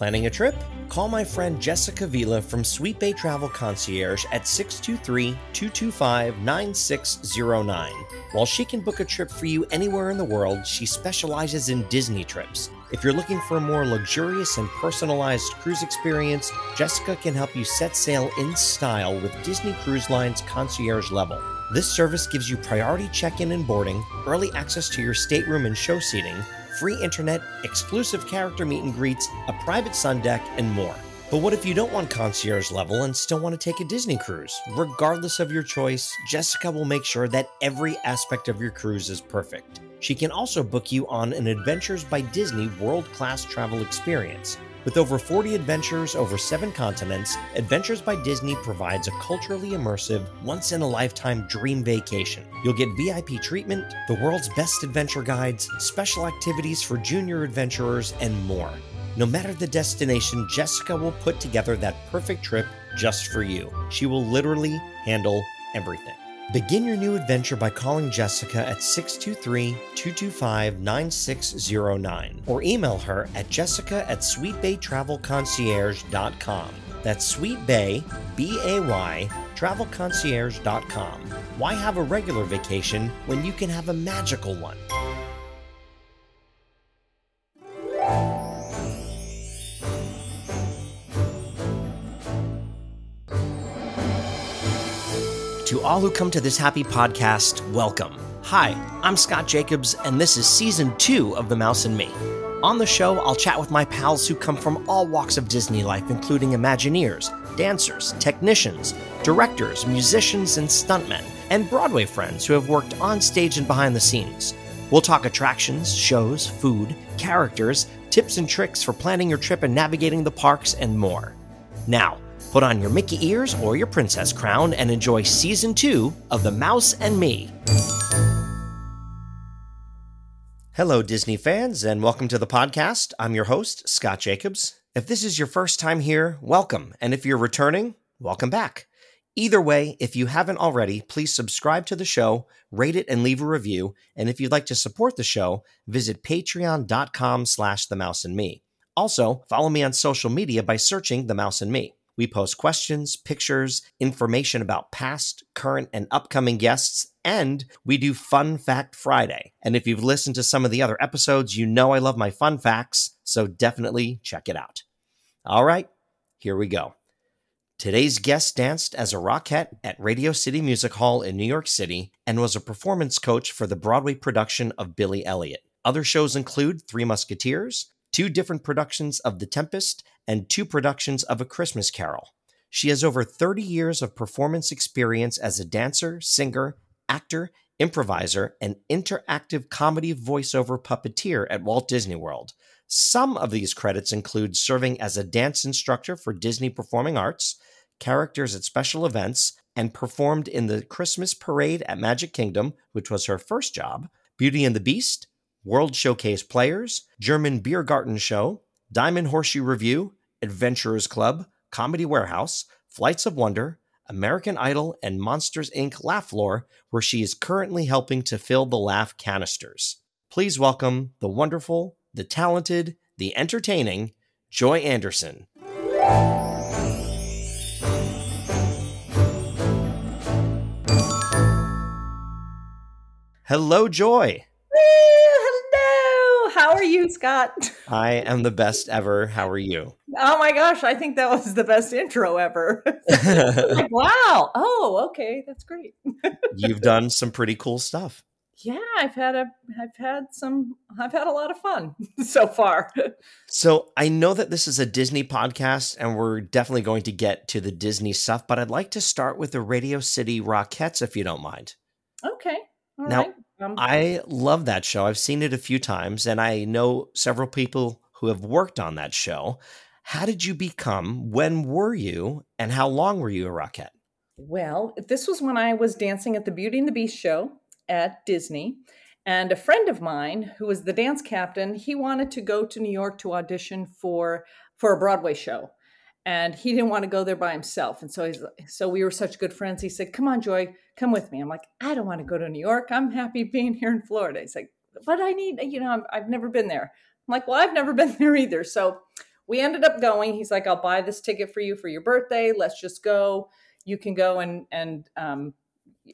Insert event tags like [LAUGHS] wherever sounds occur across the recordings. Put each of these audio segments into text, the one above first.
Planning a trip? Call my friend Jessica Vila from Sweet Bay Travel Concierge at 623 225 9609. While she can book a trip for you anywhere in the world, she specializes in Disney trips. If you're looking for a more luxurious and personalized cruise experience, Jessica can help you set sail in style with Disney Cruise Line's concierge level. This service gives you priority check in and boarding, early access to your stateroom and show seating free internet, exclusive character meet and greets, a private sun deck, and more. But what if you don't want concierge level and still want to take a Disney cruise? Regardless of your choice, Jessica will make sure that every aspect of your cruise is perfect. She can also book you on an Adventures by Disney world class travel experience. With over 40 adventures over seven continents, Adventures by Disney provides a culturally immersive, once in a lifetime dream vacation. You'll get VIP treatment, the world's best adventure guides, special activities for junior adventurers, and more. No matter the destination, Jessica will put together that perfect trip just for you. She will literally handle everything. Begin your new adventure by calling Jessica at 623 225 9609 or email her at jessica at sweetbaytravelconcierge.com. That's sweetbay, B A Y, travelconcierge.com. Why have a regular vacation when you can have a magical one? All who come to this happy podcast, welcome. Hi, I'm Scott Jacobs, and this is season two of The Mouse and Me. On the show, I'll chat with my pals who come from all walks of Disney life, including Imagineers, dancers, technicians, directors, musicians, and stuntmen, and Broadway friends who have worked on stage and behind the scenes. We'll talk attractions, shows, food, characters, tips and tricks for planning your trip and navigating the parks, and more. Now, Put on your Mickey ears or your princess crown and enjoy season two of The Mouse and Me. Hello, Disney fans, and welcome to the podcast. I'm your host, Scott Jacobs. If this is your first time here, welcome. And if you're returning, welcome back. Either way, if you haven't already, please subscribe to the show, rate it, and leave a review. And if you'd like to support the show, visit patreon.com slash the mouse and me. Also, follow me on social media by searching the mouse and me. We post questions, pictures, information about past, current, and upcoming guests, and we do Fun Fact Friday. And if you've listened to some of the other episodes, you know I love my fun facts, so definitely check it out. All right, here we go. Today's guest danced as a rockette at Radio City Music Hall in New York City and was a performance coach for the Broadway production of Billy Elliot. Other shows include Three Musketeers, two different productions of The Tempest, and two productions of A Christmas Carol. She has over 30 years of performance experience as a dancer, singer, actor, improviser, and interactive comedy voiceover puppeteer at Walt Disney World. Some of these credits include serving as a dance instructor for Disney Performing Arts, characters at special events, and performed in the Christmas Parade at Magic Kingdom, which was her first job, Beauty and the Beast, World Showcase Players, German Biergarten Show, Diamond Horseshoe Revue, Adventurers Club, Comedy Warehouse, Flights of Wonder, American Idol, and Monsters Inc. Laugh Floor, where she is currently helping to fill the laugh canisters. Please welcome the wonderful, the talented, the entertaining Joy Andersen. Hello, Joy. How are you, Scott? I am the best ever. How are you? Oh my gosh, I think that was the best intro ever. like, [LAUGHS] [LAUGHS] wow. Oh, okay, that's great. You've done some pretty cool stuff. Yeah, I've had a I've had some I've had a lot of fun [LAUGHS] so far. So, I know that this is a Disney podcast and we're definitely going to get to the Disney stuff, but I'd like to start with the Radio City Rockettes if you don't mind. Okay. All now, right. Um, I love that show. I've seen it a few times, and I know several people who have worked on that show. How did you become? When were you? And how long were you a Rockette? Well, this was when I was dancing at the Beauty and the Beast show at Disney. And a friend of mine who was the dance captain, he wanted to go to New York to audition for for a Broadway show and he didn't want to go there by himself and so he's so we were such good friends he said come on joy come with me i'm like i don't want to go to new york i'm happy being here in florida he's like but i need you know i have never been there i'm like well i've never been [LAUGHS] there either so we ended up going. He's like, I'll buy this ticket for you for your birthday. Let's just go. You can go and and um,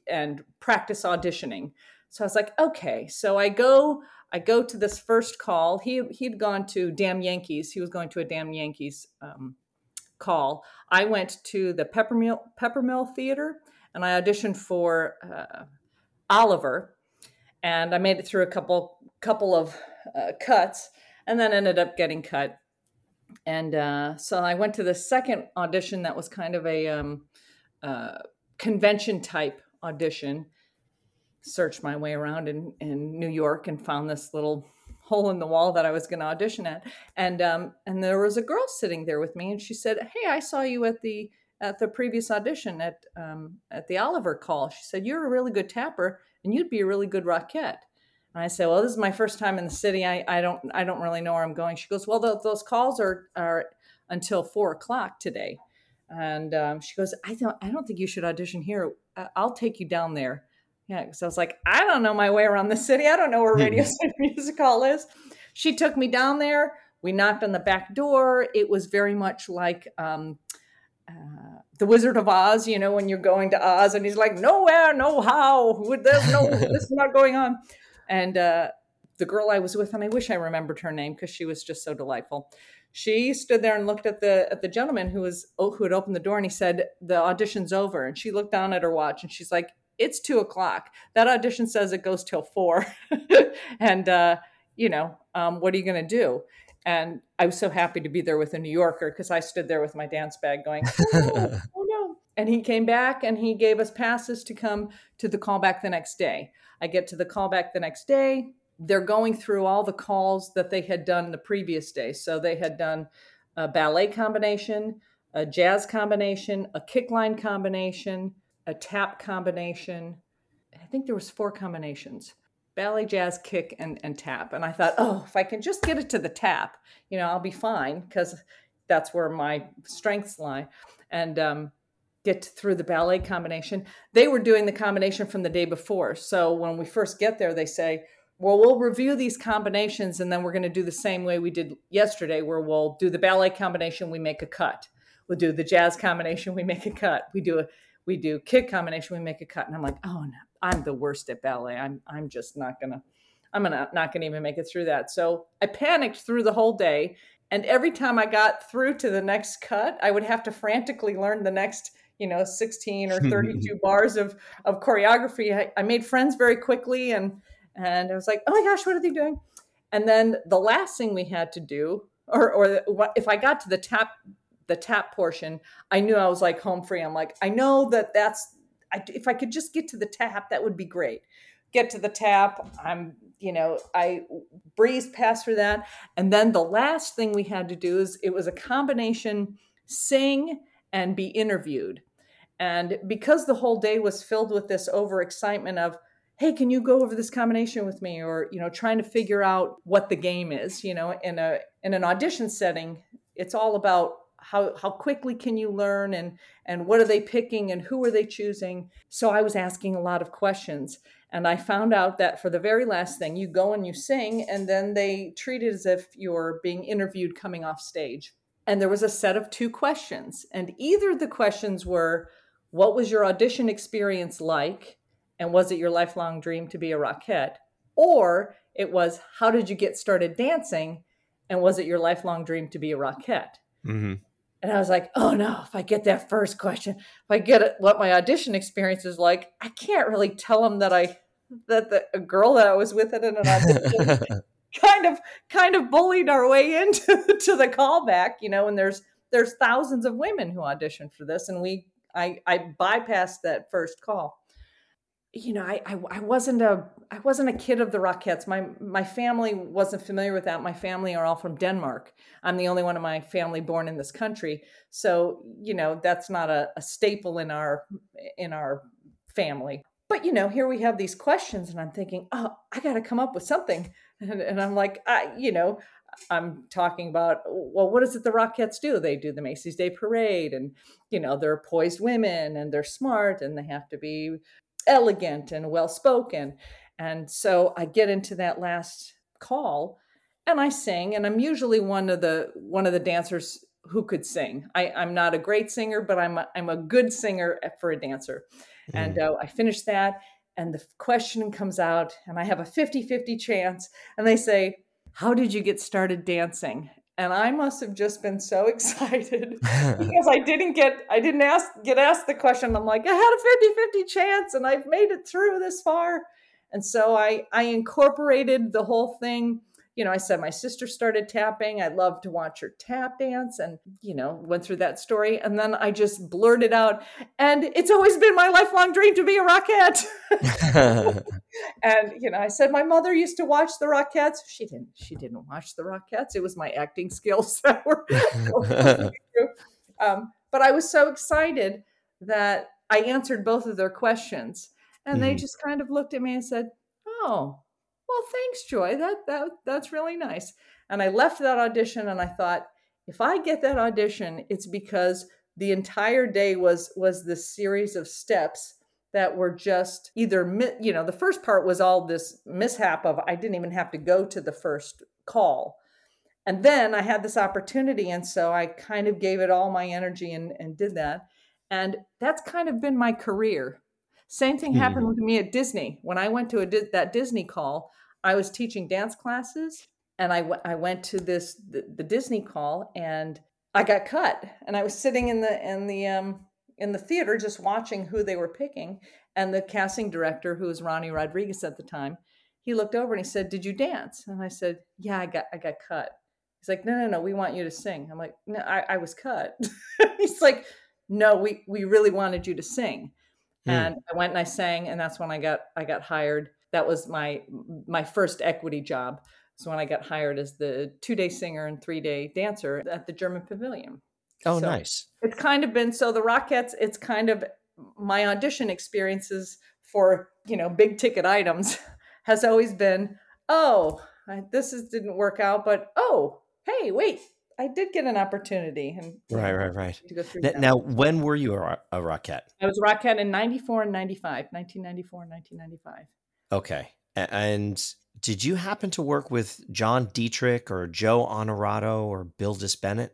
and practice auditioning. So I was like, okay. So I go. I go to this first call. He he'd gone to Damn Yankees. He was going to a Damn Yankees um, call. I went to the Peppermill Peppermill Theater and I auditioned for uh, Oliver, and I made it through a couple couple of uh, cuts, and then ended up getting cut. And uh, so I went to the second audition that was kind of a um, uh, convention type audition. Searched my way around in, in New York and found this little hole in the wall that I was going to audition at. And um, and there was a girl sitting there with me, and she said, "Hey, I saw you at the at the previous audition at um, at the Oliver call. She said, "You're a really good tapper, and you'd be a really good rockette." And I said, "Well, this is my first time in the city. I, I don't I don't really know where I'm going." She goes, "Well, those calls are are until four o'clock today." And um, she goes, "I don't I don't think you should audition here. I'll take you down there." Yeah, because I was like, I don't know my way around the city. I don't know where Radio City [LAUGHS] Music Hall is. She took me down there. We knocked on the back door. It was very much like um, uh, the Wizard of Oz, you know, when you're going to Oz, and he's like, nowhere, no how, there's no, [LAUGHS] this is not going on. And uh, the girl I was with, and I wish I remembered her name because she was just so delightful. She stood there and looked at the at the gentleman who was who had opened the door, and he said, "The audition's over." And she looked down at her watch, and she's like, "It's two o'clock. That audition says it goes till four. [LAUGHS] and uh, you know, um, what are you going to do?" And I was so happy to be there with a New Yorker because I stood there with my dance bag going, oh, [LAUGHS] oh, no. And he came back and he gave us passes to come to the callback the next day. I get to the callback the next day. They're going through all the calls that they had done the previous day. So they had done a ballet combination, a jazz combination, a kick line combination, a tap combination. I think there was four combinations ballet, jazz, kick, and, and tap. And I thought, oh, if I can just get it to the tap, you know, I'll be fine because that's where my strengths lie. And um, get through the ballet combination. They were doing the combination from the day before. So when we first get there, they say, well, we'll review these combinations and then we're going to do the same way we did yesterday, where we'll do the ballet combination, we make a cut. We'll do the jazz combination, we make a cut. We do a we do kick combination, we make a cut. And I'm like, oh no, I'm the worst at ballet. I'm I'm just not gonna I'm gonna not gonna even make it through that. So I panicked through the whole day. And every time I got through to the next cut, I would have to frantically learn the next, you know, 16 or 32 [LAUGHS] bars of of choreography. I, I made friends very quickly and and I was like, oh my gosh, what are they doing? And then the last thing we had to do, or or if I got to the tap the tap portion, I knew I was like home free. I'm like, I know that that's I, if I could just get to the tap, that would be great. Get to the tap. I'm, you know, I breezed past through that. And then the last thing we had to do is it was a combination sing and be interviewed. And because the whole day was filled with this overexcitement of, hey, can you go over this combination with me? Or, you know, trying to figure out what the game is, you know, in a in an audition setting, it's all about how how quickly can you learn and and what are they picking and who are they choosing? So i was asking a lot of questions and i found out that for the very last thing you go and you sing and then they treat it as if you're being interviewed coming off stage. And there was a set of two questions and either the questions were what was your audition experience like and was it your lifelong dream to be a rockette? Or it was how did you get started dancing and was it your lifelong dream to be a rockette? Mm-hmm. And I was like, oh no, if I get that first question, if I get it, what my audition experience is like, I can't really tell them that I, that the a girl that I was with at an audition [LAUGHS] kind of, kind of bullied our way into [LAUGHS] to the callback, you know, and there's, there's thousands of women who auditioned for this. And we, I, I bypassed that first call you know, I, I, I wasn't a I wasn't a kid of the Rockettes. My my family wasn't familiar with that. My family are all from Denmark. I'm the only one of my family born in this country, so you know that's not a, a staple in our in our family. But you know, here we have these questions, and I'm thinking, oh, I got to come up with something. And, and I'm like, I, you know, I'm talking about, well, what is it the Rockettes do? They do the Macy's Day Parade, and you know, they're poised women, and they're smart, and they have to be elegant and well spoken. And so I get into that last call and I sing, and I'm usually one of the one of the dancers who could sing. I, I'm not a great singer, but I'm a, I'm a good singer for a dancer. Mm. And uh, I finish that, and the question comes out, and I have a 50 50 chance. And they say, How did you get started dancing? And I must have just been so [LAUGHS] excited [LAUGHS] because I didn't get, I didn't ask, get asked the question. I'm like, I had a 50 50 chance and I've made it through this far. And so I, I incorporated the whole thing you know, I said my sister started tapping. I love to watch her tap dance and, you know, went through that story. And then I just blurted out, and it's always been my lifelong dream to be a Rockette. [LAUGHS] and, you know, I said my mother used to watch the Rockettes. She didn't, she didn't watch the Rockettes. It was my acting skills [LAUGHS] that were. [LAUGHS] um, but I was so excited that I answered both of their questions. And mm-hmm. they just kind of looked at me and said, Oh, well, thanks, Joy. That that that's really nice. And I left that audition and I thought, if I get that audition, it's because the entire day was was this series of steps that were just either you know the first part was all this mishap of i didn't even have to go to the first call and then i had this opportunity and so i kind of gave it all my energy and, and did that and that's kind of been my career same thing happened mm-hmm. with me at disney. When i went to a, that disney call I was teaching dance classes and I, w- I went to this the, the, Disney call and I got cut. And I was sitting in the in the um in the theater just watching who they were picking and the casting director who was Ronnie Rodriguez at the time he looked over and he said did you dance? And I said yeah I got I got cut. He's like no no no we want you to sing. I'm like no I, I was cut. [LAUGHS] He's like no we we really wanted you to sing hmm. and I went and I sang and that's when I got I got hired that was my my first equity job. So when I got hired as the two day singer and three day dancer at the German Pavilion. Oh, so nice. It's kind of been so the Rockettes. It's kind of my audition experiences for you know big ticket items [LAUGHS] has always been oh I, this is didn't work out but oh hey wait I did get an opportunity and right right right to go through now, now when were you a, a Rockette I was a Rockette in 94 and 95 1994 and 1995 Okay. And did you happen to work with John Dietrich or Joe Honorato or Bill Disbennett?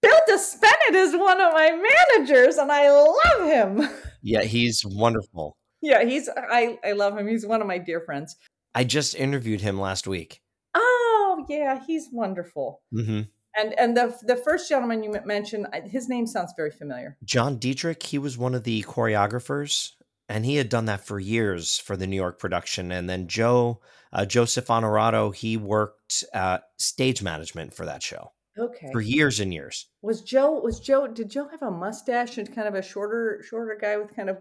Bill Disbennett is one of my managers and I love him. [LAUGHS] Yeah, he's wonderful. Yeah, he's I, I love him. He's one of my dear friends. I just interviewed him last week. Oh, yeah, he's wonderful. Mm-hmm. And and the the first gentleman you mentioned, his name sounds very familiar. John Dietrich. He was one of the choreographers and he had done that for years for the New York production. And then Joe uh, Joseph Honorato, he worked uh, stage management for that show. Okay. For years and years. Was Joe? Was Joe? Did Joe have a mustache and kind of a shorter, shorter guy with kind of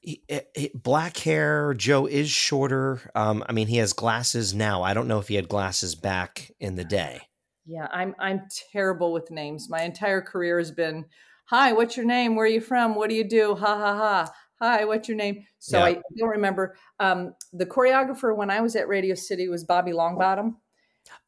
he, he, black hair? Joe is shorter. Um, I mean, he has glasses now. I don't know if he had glasses back in the day. Yeah, I'm I'm terrible with names. My entire career has been, "Hi, what's your name? Where are you from? What do you do?" Ha ha ha hi, what's your name? So yeah. I don't remember. Um, the choreographer when I was at Radio City was Bobby Longbottom.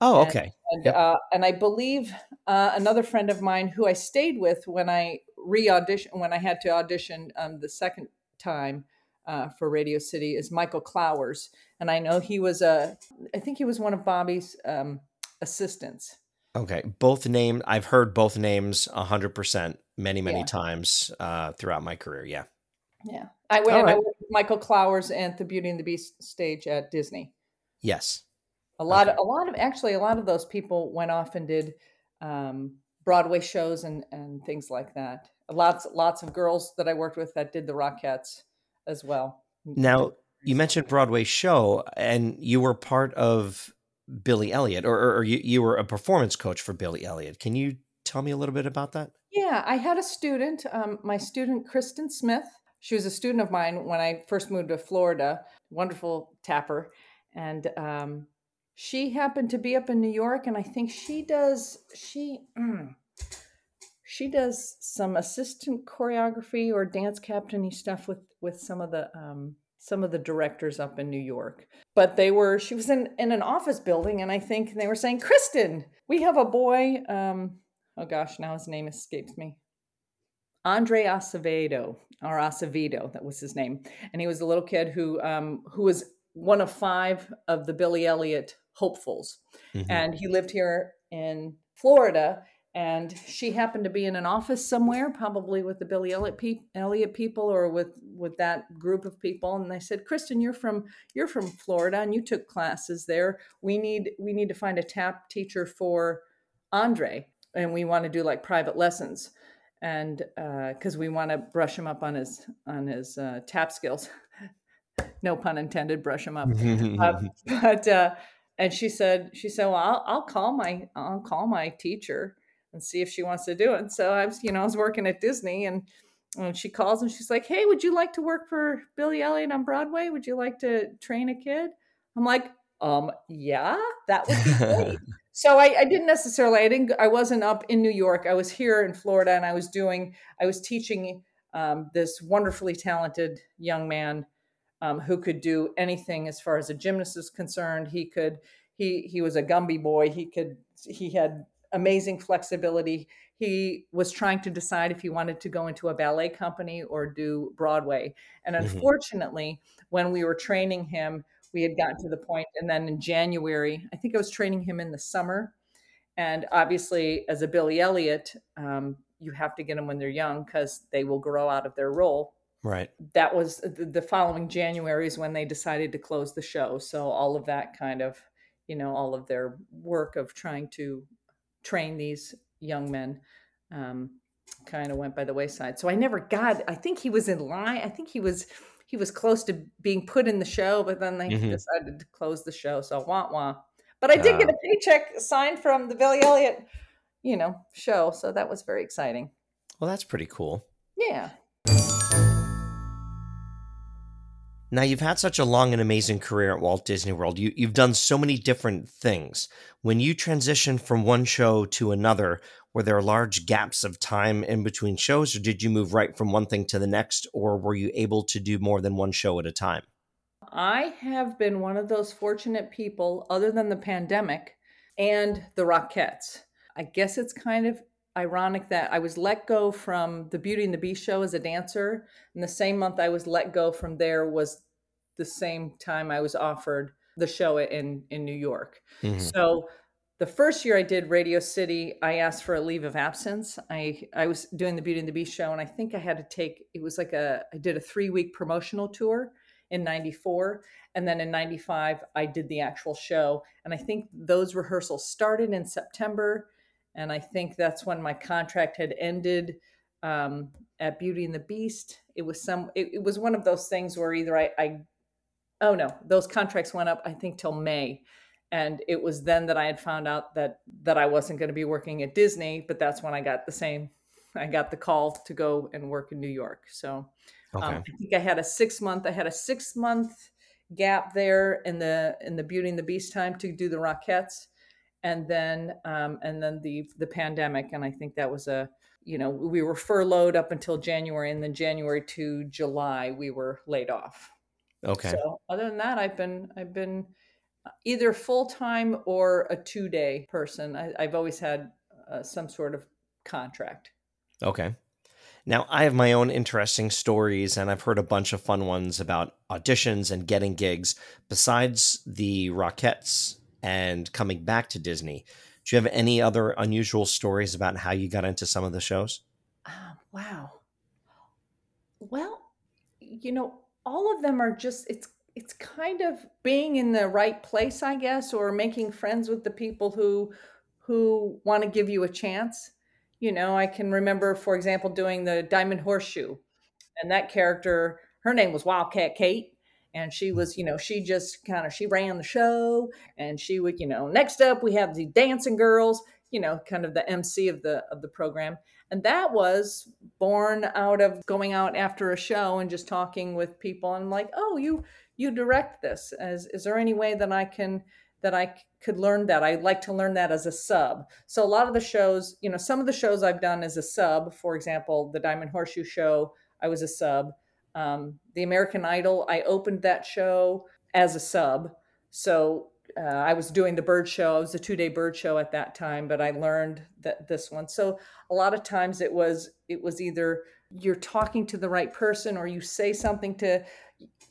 Oh, okay. And, and, yep. uh, and I believe uh, another friend of mine who I stayed with when I re audition when I had to audition um, the second time uh, for Radio City is Michael Clowers, and I know he was a I think he was one of Bobby's um, assistants. Okay, both names I've heard both names hundred percent many many yeah. times uh, throughout my career. Yeah. Yeah. I went, right. I went with Michael Clowers and the Beauty and the Beast stage at Disney. Yes. A lot okay. of a lot of actually a lot of those people went off and did um, Broadway shows and and things like that. Lots lots of girls that I worked with that did the Rockettes as well. Now you mentioned Broadway show, and you were part of Billy Elliot, or, or you, you were a performance coach for Billy Elliot. Can you tell me a little bit about that? Yeah, I had a student, um, my student Kristen Smith, she was a student of mine when I first moved to Florida, wonderful tapper. And um, she happened to be up in New York, and I think she does, she, mm, she does some assistant choreography or dance captainy stuff with, with some of the, um, some of the directors up in New York. But they were, she was in, in an office building, and I think they were saying, Kristen, we have a boy. Um, oh gosh, now his name escapes me. Andre Acevedo or Acevedo, that was his name, and he was a little kid who um, who was one of five of the Billy Elliot hopefuls. Mm-hmm. And he lived here in Florida and she happened to be in an office somewhere, probably with the Billy Elliot, pe- Elliot people or with with that group of people. And they said, "Kristen, you're from you're from Florida, and you took classes there. We need we need to find a tap teacher for Andre, and we want to do like private lessons, and because uh, we want to brush him up on his on his uh, tap skills. [LAUGHS] no pun intended. Brush him up, uh, [LAUGHS] but." Uh, and she said, "She said, well, I'll, I'll call my I'll call my teacher." And see if she wants to do it. So I was, you know, I was working at Disney and, and she calls and she's like, Hey, would you like to work for Billy Elliot on Broadway? Would you like to train a kid? I'm like, um, yeah, that would be great. [LAUGHS] so I, I, didn't necessarily, I didn't, I wasn't up in New York. I was here in Florida and I was doing, I was teaching um, this wonderfully talented young man um, who could do anything as far as a gymnast is concerned. He could, he, he was a Gumby boy. He could, he had amazing flexibility. He was trying to decide if he wanted to go into a ballet company or do Broadway. And mm-hmm. unfortunately, mm-hmm. when we were training him, we had gotten to the point, and then in January, I think I was training him in the summer. And obviously, as a Billy Elliot, um, you have to get them when they're young because they will grow out of their role. Right. That was the, the following January is when they decided to close the show. So all of that kind of, you know, all of their work of trying to train these young men um, kind of went by the wayside. So I never got. I think he was in line. I think he was he was close to being put in the show, but then they mm-hmm. decided to close the show. So wah wah. But I did uh, get a paycheck signed from the Billy Elliot, you know, show. So that was very exciting. Well, that's pretty cool. Yeah. Now, you've had such a long and amazing career at Walt Disney World. You, you've done so many different things. When you transitioned from one show to another, were there large gaps of time in between shows, or did you move right from one thing to the next, or were you able to do more than one show at a time? I have been one of those fortunate people, other than the pandemic and the Rockettes. I guess it's kind of ironic that I was let go from the Beauty and the Beast show as a dancer, and the same month I was let go from there was the same time I was offered the show in in New York. Mm-hmm. So the first year I did Radio City, I asked for a leave of absence. I I was doing the Beauty and the Beast show, and I think I had to take it was like a I did a three week promotional tour in 94 and then in 95 i did the actual show and i think those rehearsals started in september and I think that's when my contract had ended um, at Beauty and the Beast. It was some. It, it was one of those things where either I, I, oh no, those contracts went up. I think till May, and it was then that I had found out that that I wasn't going to be working at Disney. But that's when I got the same. I got the call to go and work in New York. So um, okay. um, I think I had a six month. I had a six month gap there in the in the Beauty and the Beast time to do the Rockettes and then um, and then the the pandemic and i think that was a you know we were furloughed up until january and then january to july we were laid off okay so other than that i've been i've been either full-time or a two-day person I, have always had uh, some sort of contract okay now, I have my own interesting stories, and I've heard a bunch of fun ones about auditions and getting gigs. Besides the Rockettes and coming back to Disney. Do you have any other unusual stories about how you got into some of the shows? Uh, wow. Well, you know, all of them are just it's it's kind of being in the right place, I guess, or making friends with the people who who want to give you a chance. You know, I can remember, for example, doing the Diamond Horseshoe, and that character, her name was Wildcat Kate, and she was you know she just kind of she ran the show and she would you know next up we have the dancing girls you know kind of the mc of the of the program and that was born out of going out after a show and just talking with people. And like oh you you direct this. As is there any way that i can that i could learn that? I'd like to learn that as a sub. So a lot of the shows you know some of the shows i've done as a sub for example the diamond horseshoe show i was a sub. Um, the American Idol, I opened that show as a sub. So uh, I was doing the bird show. It was a two day bird show at that time, but I learned that this one. So a lot of times it was it was either you're talking to the right person or you say something to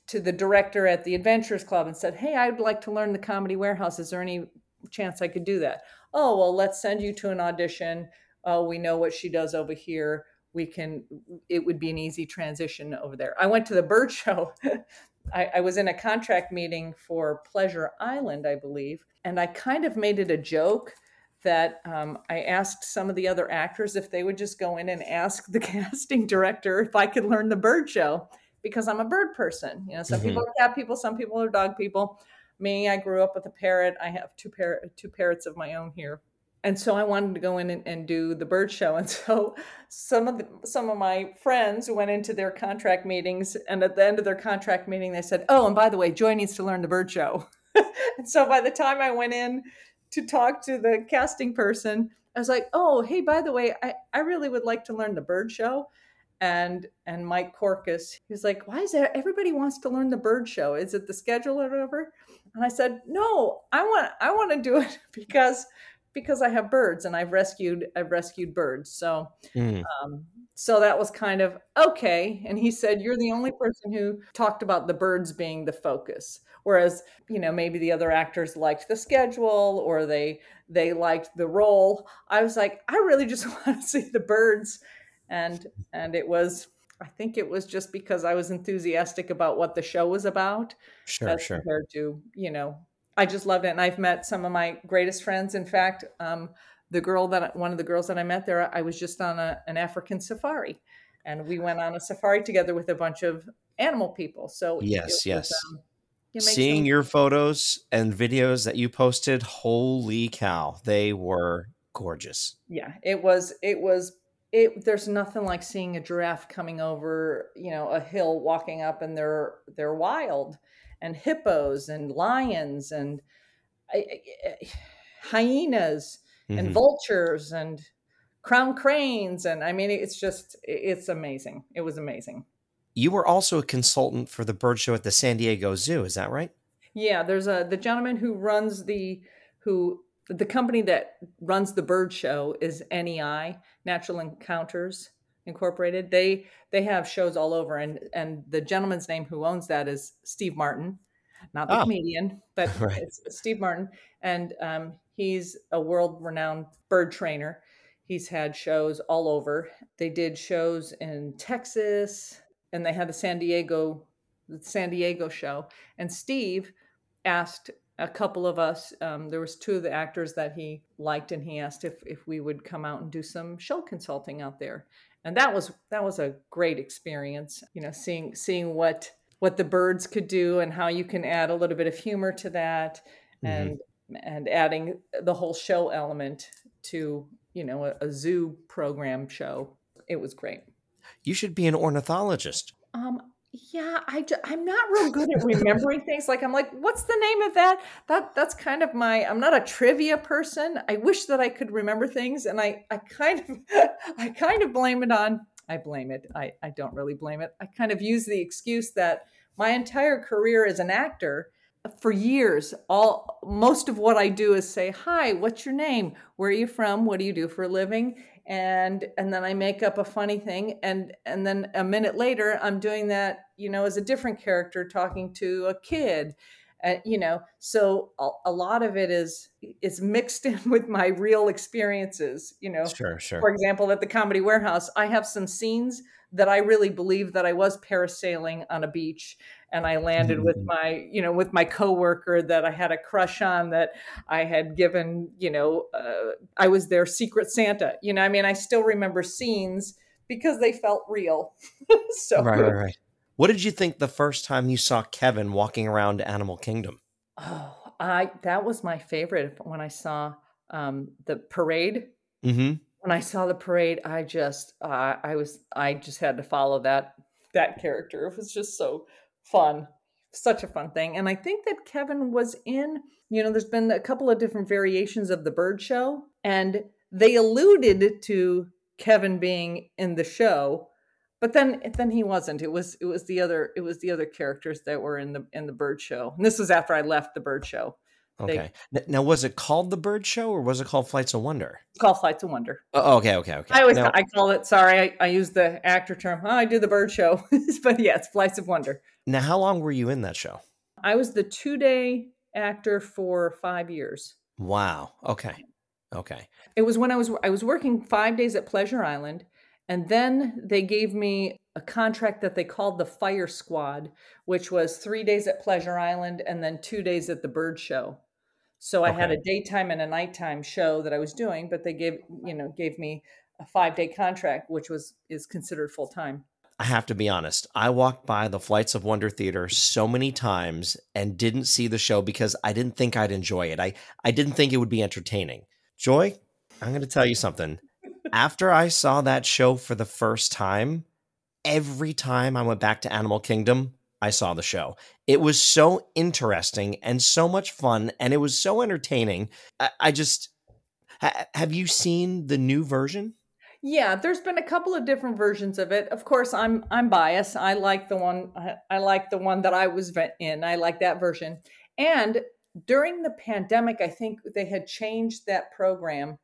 to the director at the Adventurers Club and said, "Hey, I'd like to learn the Comedy Warehouse. Is there any chance I could do that?" Oh, well, let's send you to an audition. Oh, we know what she does over here. We can. It would be an easy transition over there. I went to the bird [LAUGHS] show. I, I was in a contract meeting for Pleasure Island, I believe, and I kind of made it a joke that um, I asked some of the other actors if they would just go in and ask the [LAUGHS] casting director if I could learn the bird show because I'm a bird person. You know, some mm-hmm. people are cat people, some people are dog people. Me, I grew up with a parrot. I have two parrot, two parrots of my own here, and so I wanted to go in and, and, do the bird show. [LAUGHS] And so some of the, some of my friends went into their contract meetings, and at the end of their contract meeting, they said, "Oh, and by the way, Joy needs to learn the bird show." [LAUGHS] and so by the time I went in to talk to the casting person, I was like, "Oh, hey, by the way, I I really would like to learn the bird show." and and Mike Corkus. He was like, "Why is that? Everybody wants to learn the bird show. Is it the schedule or whatever?" And I said, "No, I want I want to do it [LAUGHS] because because I have birds and I've rescued I've rescued birds. So mm. um, so that was kind of okay. And he said, You're the only person who talked about the birds being the focus. Whereas, you know, maybe the other actors liked the schedule or they they liked the role. I was like, I really just [LAUGHS] want to see the birds and and it was I think it was just because I was enthusiastic about what the show was about. Sure, sure. Compared to you know, I just loved it, and I've met some of my greatest friends. In fact, um, the girl that one of the girls that I met there, I was just on a, an African safari, and we went on a safari together with a bunch of animal people. So yes, yes. Um, Seeing some- your photos and videos that you posted, holy cow, they were gorgeous. Yeah, it was. It was it there's nothing like seeing a giraffe coming over you know a hill walking up and they're they're wild and hippos and lions and hyenas mm-hmm. and vultures and crown cranes. And i mean it's just it's amazing. It was amazing. You were also a consultant for the bird show at the san diego zoo. Is that right? Yeah there's a the gentleman who runs the who the company that runs the bird show is NEI, Natural Encounters Incorporated. They they have shows all over, and and the gentleman's name who owns that is Steve Martin, not the oh. comedian, but [LAUGHS] right. it's Steve Martin, and um, he's a world renowned bird trainer. He's had shows all over. They did shows in Texas, and they had the San Diego, the San Diego show. And Steve asked a couple of us um, there was two of the actors that he liked and he asked if, if we would come out and do some show consulting out there and that was that was a great experience you know seeing seeing what what the birds could do and how you can add a little bit of humor to that mm-hmm. and and adding the whole show element to you know a, a zoo program show. It was great. You should be an ornithologist. Um yeah I, i'm not real good at remembering things like i'm like what's the name of that? That that's kind of my i'm not a trivia person. I wish that i could remember things and i i kind of [LAUGHS] i kind of blame it on i blame it i i don't really blame it. I kind of use the excuse that my entire career as an actor for years all most of what i do is say hi what's your name? Where are you from? What do you do for a living and and then I make up a funny thing and and then a minute later I'm doing that you know as a different character talking to a kid uh, you know so a, a, lot of it is is mixed [LAUGHS] in with my real experiences you know. Sure sure. For example at the comedy warehouse I have some scenes that I really believe that I was parasailing on a beach and I landed with my, you know, with my coworker that I had a crush on that I had given, you know, uh, I was their secret Santa. You know, I mean, I still remember scenes because they felt real. [LAUGHS] so right, right, right. What did you think the first time you saw Kevin walking around Animal Kingdom? Oh, I that was my favorite when I saw um, the parade. Mm-hmm. When I saw the parade, I just uh, I was I just had to follow that that character. It was just so fun such a fun thing. And i think that kevin was in you know there's been a couple of different variations of the bird show and they alluded to kevin being in the show but then then he wasn't. It was it was the other it was the other characters that were in the in the bird show. And this was after i left the bird show Okay. now, was it called the Bird Show or was it called Flights of Wonder? It's called Flights of Wonder. Oh, okay, okay, okay. I always now, I call it. Sorry, I, I use the actor term. Oh, I do the Bird Show, [LAUGHS] but yeah, it's Flights of Wonder. Now, how long were you in that show? I was the two day actor for five years. Wow. Okay. Okay. It was when I was I was working five days at Pleasure Island, and then they gave me a contract that they called the Fire Squad, which was three days at Pleasure Island and then two days at the Bird Show. So I okay. had a daytime and a nighttime show that I was doing, but they gave you know gave me a five day contract, which was is considered full time. I have to be honest. I walked by the Flights of Wonder Theater so many times and didn't see the show because I didn't think I'd enjoy it. I, I didn't think it would be entertaining. Joy, I'm going to tell you something. After I saw that show for the first time, every time I went back to Animal Kingdom, I saw the show. It was so interesting and so much fun, and it was so entertaining. I, I just ha, have you seen the new version? Yeah, there's been a couple of different versions of it. Of course, I'm I'm biased. I like the one I, I like the one that I was in. I like that version. And during the pandemic, I think they had changed that program,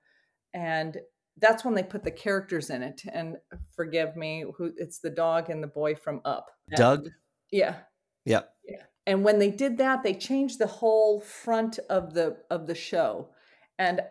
and that's when they put the characters in it. And forgive me, who it's the dog and the boy from Up. Doug. Yeah. Yeah. Yeah. And when they did that, they changed the whole front of the of the show. And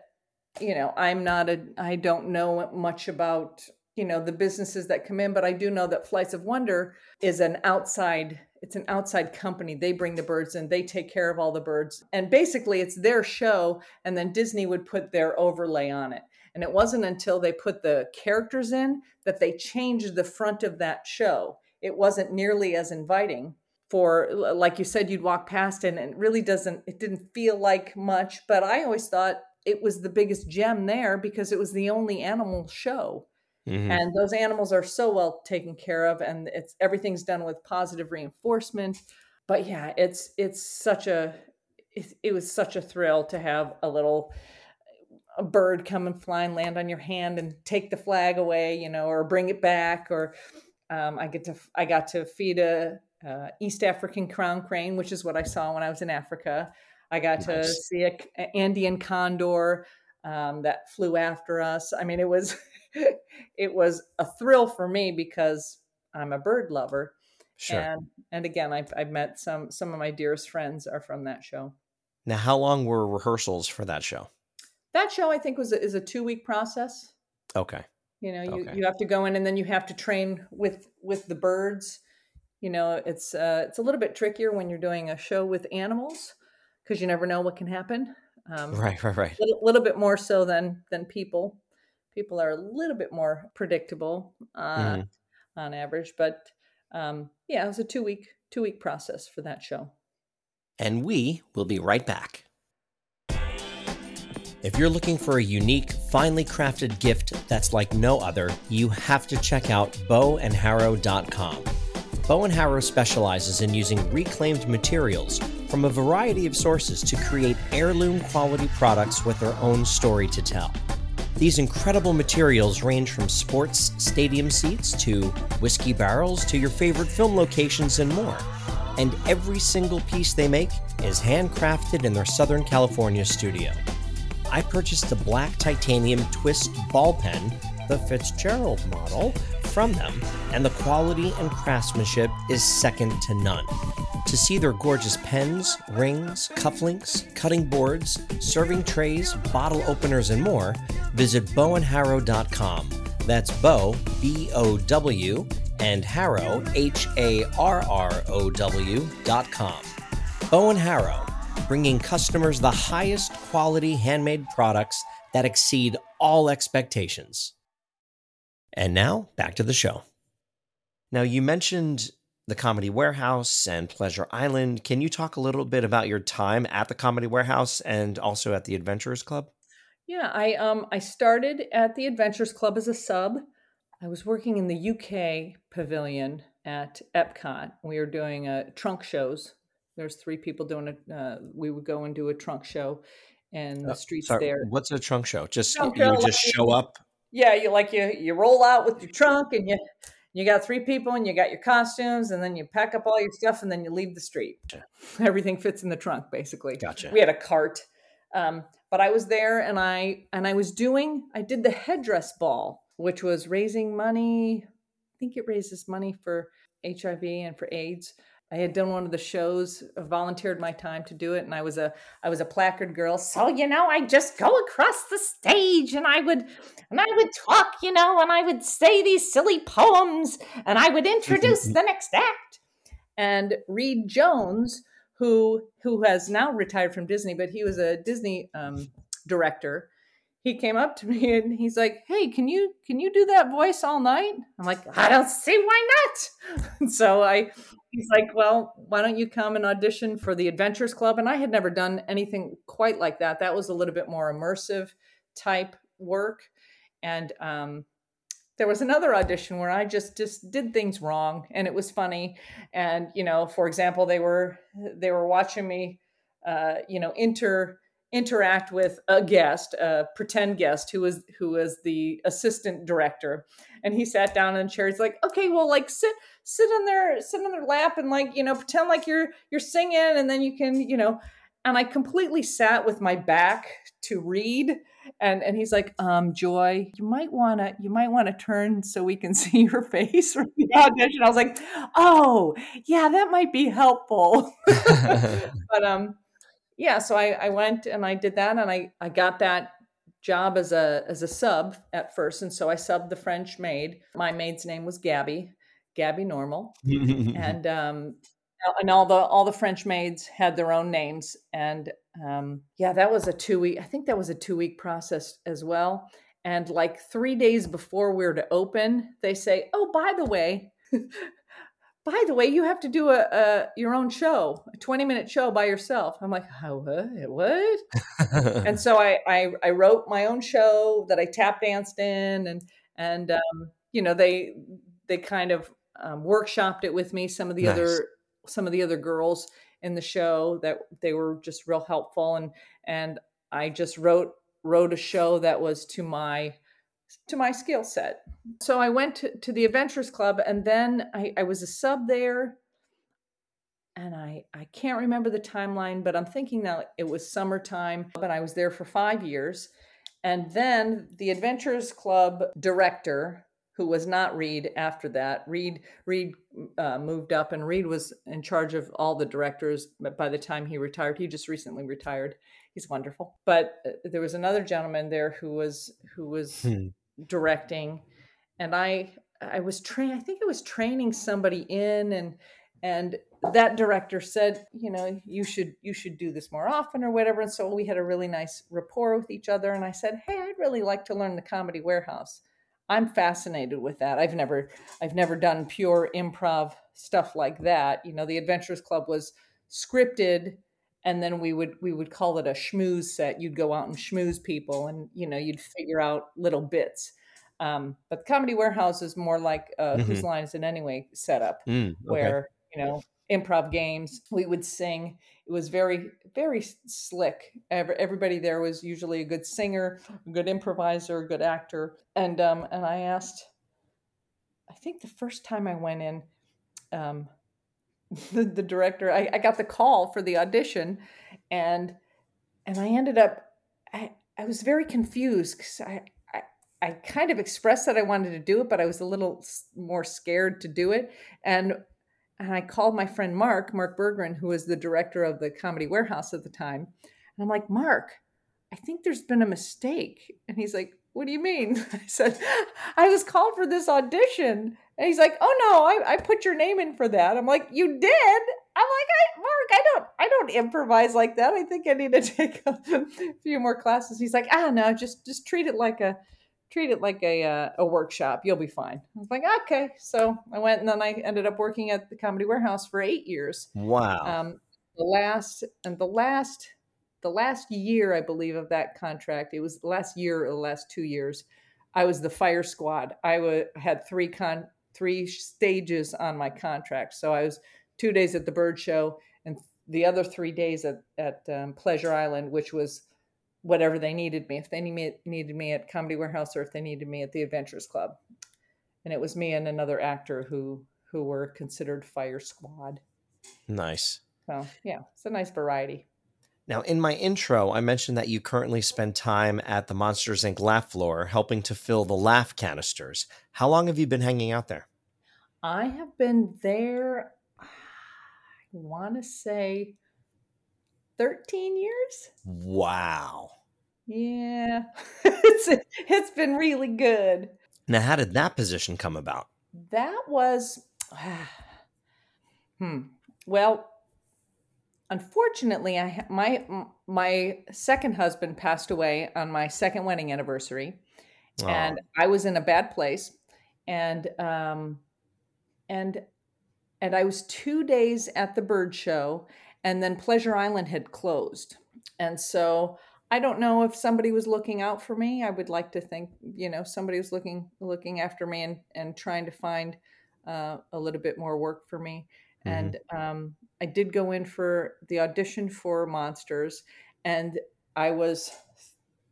you know, I'm not a I don't know much about, you know, the businesses that come in, but I do know that Flights of Wonder is an outside it's an outside company. They bring the birds in, they take care of all the birds. And basically it's their show and then Disney would put their overlay on it. And it wasn't until they put the characters in that they changed the front of that show. It wasn't nearly as inviting for like you said you'd walk past and it really doesn't it didn't feel like much but i always thought it was the biggest gem there because it was the only animal show mm-hmm. and those animals are so well taken care of and it's everything's done with positive reinforcement but yeah it's it's such a it, it was such a thrill to have a little a bird come and fly and land on your hand and take the flag away, you know, or bring it back. Or um, I get to I got to feed a uh, East African crown crane, which is what I saw when I was in Africa. I got nice. to see a, a Andean condor um, that flew after us. I mean, it was [LAUGHS] it was a thrill for me because I'm a bird lover. Sure. And and again, I've, I've met some some of my dearest friends are from that show. Now, how long were rehearsals for that show? That show, I think, was a, is a two week process. Okay. You know, you, okay. you have to go in and then you have to train with with the birds. You know, it's uh, it's a little bit trickier when you're doing a show with animals because you never know what can happen. Um, right, right, right. A little, little, bit more so than than people. People are a little bit more predictable uh, mm. on average, but um, yeah, it was a two week two week process for that show. And we will be right back. If you're looking for a unique, finely crafted gift that's like no other, you have to check out bowandharrow.com. Bow and Harrow specializes in using reclaimed materials from a variety of sources to create heirloom quality products with their own story to tell. These incredible materials range from sports stadium seats to whiskey barrels to your favorite film locations and more. And every single piece they make is handcrafted in their Southern California studio. I purchased the black titanium twist ball pen, the Fitzgerald model, from them, and the quality and craftsmanship is second to none. To see their gorgeous pens, rings, cufflinks, cutting boards, serving trays, bottle openers, and more, visit bowandharrow.com. That's Bow, B O W, and Harrow, H A R R O W.com. Bow and Harrow, bringing customers the highest quality handmade products that exceed all expectations. And now, back to the show. Now, you mentioned the Comedy Warehouse and Pleasure Island. Can you talk a little bit about your time at the Comedy Warehouse and also at the Adventurers Club? Yeah, I um I started at the Adventurers Club as a sub. I was working in the UK pavilion at Epcot. We were doing uh, trunk shows there's three people doing it. Uh, we would go and do a trunk show and the uh, streets sorry, there. What's a trunk show? Just trunk you show, just like show up. Yeah, you like you you roll out with your trunk and you You got three people and you got your costumes, and then you pack up all your stuff and then you leave the street. Everything fits in the trunk, basically. Gotcha. We had a cart. Um, but I was there and I and I was doing I did the headdress ball, which was raising money. I think it raises money for HIV and for AIDS. I had done one of the shows, volunteered my time to do it, and I was a I was a placard girl. So you know, I just go across the stage, and I would and I would talk, you know, and I would say these silly poems, and I would introduce [LAUGHS] the next act. And Reed Jones, who who has now retired from Disney, but he was a Disney um, director. He came up to [LAUGHS] me and he's like, "Hey, can you can you do that voice all night?" I'm like, "I don't see why not." [LAUGHS] so I he's like, "Well, why don't you come and audition for the Adventurers Club?" And I had never done anything quite like that. That was a little bit more immersive type work, and um, there was another audition where I just just did things wrong, and it was funny. And you know, for example, they were they were watching me, uh, you know, inter interact with a guest, a pretend guest who was who was the assistant director, and he sat down in a chair. He's like, "Okay, well, like sit sit on their sit on their lap and like you know pretend like you're you're singing, and then you can you know." And I completely sat with my back to Reed, and and he's like, um, "Joy, you might wanna you might wanna turn so we can [LAUGHS] see your face for the audition." I was like, "Oh, yeah, that might be helpful." [LAUGHS] but um yeah, so I, I went and I did that and I, I got that job as a as a sub at first. And so I subbed the French maid. My maid's name was Gabby, Gabby Normal. [LAUGHS] and um and all the all the French maids had their own names. And um yeah, that was a two week I think that was a two week process as well. And like three days before we were to open, they say, Oh, by the way, by the way, you have to do a, a your own show, a 20 minute show by yourself. I'm like, how what? What? and so I, I, I wrote my own show that I tap danced in and and um, you know, they they kind of um, workshopped it with me. Some of the nice. other some of the other girls in the show that they were just real helpful and and I just wrote wrote a show that was to my to my skill set. So I went to, to the Adventurers Club and then I, I was a sub there. And I, I can't remember the timeline, but I'm thinking that it was summertime. But I was there for five years. And then the Adventurers Club director, who was not Reed after that, Reed Reed uh, moved up, and Reed was in charge of all the directors. But by the time he retired, he just recently retired. He's wonderful. But uh, there was another gentleman there who was who was hmm directing. And i i was train i think i was training somebody in and and that director said you know you should you should do this more often or whatever. And so we had a really nice rapport with each other. And i said hey i'd really like to learn the comedy warehouse. I'm fascinated with that. I've never i've never done pure improv stuff like that. You know the adventurers club was scripted and then we would we would call it a schmooze set. You'd go out and schmooze people and you know you'd figure out little bits. Um, but the comedy warehouse is more like uh, mm-hmm. whose line is it anyway setup mm, okay. where you know improv games we would sing. It was very very slick. Everybody there was usually a good singer a good improviser a good actor. And um and i asked i think the first time i went in um [LAUGHS] the, the director I, I got the call for the audition and and i ended up i, I was very confused because I, I i kind of expressed that i wanted to do it but i was a little more scared to do it. And and i called my friend mark mark bergren who was the director of the comedy warehouse at the time. And i'm like mark i think there's been a mistake. And he's like what do you mean [LAUGHS] i said i was called for this audition and he's like, "Oh no, I, I put your name in for that." I'm like, "You did?" I'm like, I, "Mark, I don't I don't improvise like that. I think I need to [LAUGHS] take a few more classes." He's like, "Ah, no, just just treat it like a treat it like a uh, a workshop. You'll be fine." I was like, "Okay." So I went, and then I ended up working at the Comedy Warehouse for eight years. Wow. Um, the last and the last the last year, I believe, of that contract. It was last year or the last two years. I was the fire squad. I w- had three con three stages on my contract. So I was two days at the bird show and the other three days at, at um, Pleasure Island, which was whatever they needed me. If they need me, needed me at Comedy Warehouse or if they needed me at the Adventurers Club. and it was me and another actor who who were considered Fire Squad. Nice. So yeah, it's a nice variety. Now, in my intro, I mentioned that you currently spend time at the Monsters Inc. laugh floor helping to fill the laugh canisters. How long have you been hanging out there? I have been there, I want to say 13 years. Wow. Yeah, [LAUGHS] it's, it's been really good. Now, how did that position come about? That was, [SIGHS] hmm. Well, unfortunately, I my my second husband passed away on my second wedding anniversary, oh. and I was in a bad place, and um, and and I was two days at the bird show, and then Pleasure Island had closed, and so I don't know if somebody was looking out for me. I would like to think, you know, somebody was looking looking after me and and trying to find uh, a little bit more work for me. Mm-hmm. And um, I did go in for the audition for Monsters, and I was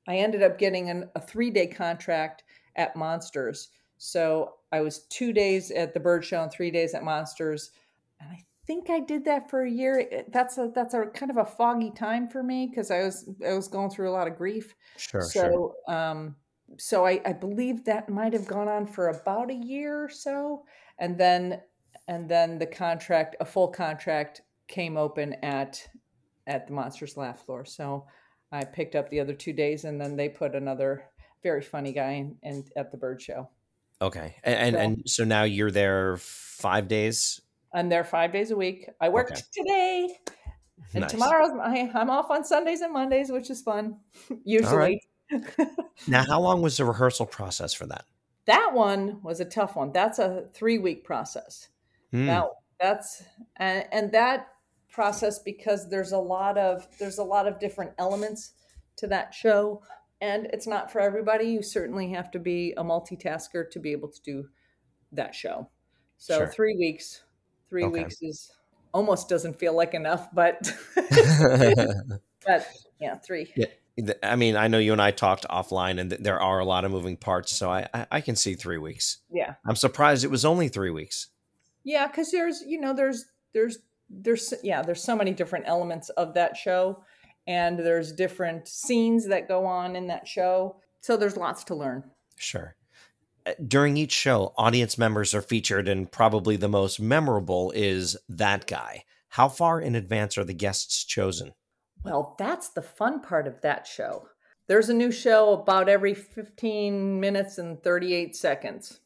I ended up getting an, a three day contract at Monsters. So I was two days at the Bird Show and three days at Monsters, and I think I did that for a year. That's a that's a kind of a foggy time for me because I was I was going through a lot of grief. Sure. So sure. um so I, I believe that might have gone on for about a year or so. And then and then the contract, a full contract came open at at the Monsters Laugh Floor. So I picked up the other two days and then they put another very funny guy in, in at the bird show. Okay. And and so, and so now you're there five days I'm there five days a week. I worked okay. today. And nice. tomorrow's my, I'm off on Sundays and Mondays, which is fun, [LAUGHS] usually. [LAUGHS] now, how long was the rehearsal process for that? That one was a tough one. That's a three week process. Mm. Now, that's and, and that process because there's a lot of there's a lot of different elements to that show and it's not for everybody you certainly have to be a multitasker to be able to do that show so sure. three weeks Three okay. weeks is almost doesn't feel like enough, but [LAUGHS] but yeah, three. Yeah. I mean, I know you and I talked offline, and there are a lot of moving parts, so I, I, I can see three weeks. Yeah, I'm surprised it was only three weeks. Yeah, because there's you know there's there's there's yeah there's so many different elements of that show, and there's different scenes that go on in that show, so there's lots to learn. Sure uh, during each show, audience members are featured, and probably the most memorable is that guy. How far in advance are the guests chosen? Well, that's the fun part of that show. There's a new show about every 15 minutes and 38 seconds.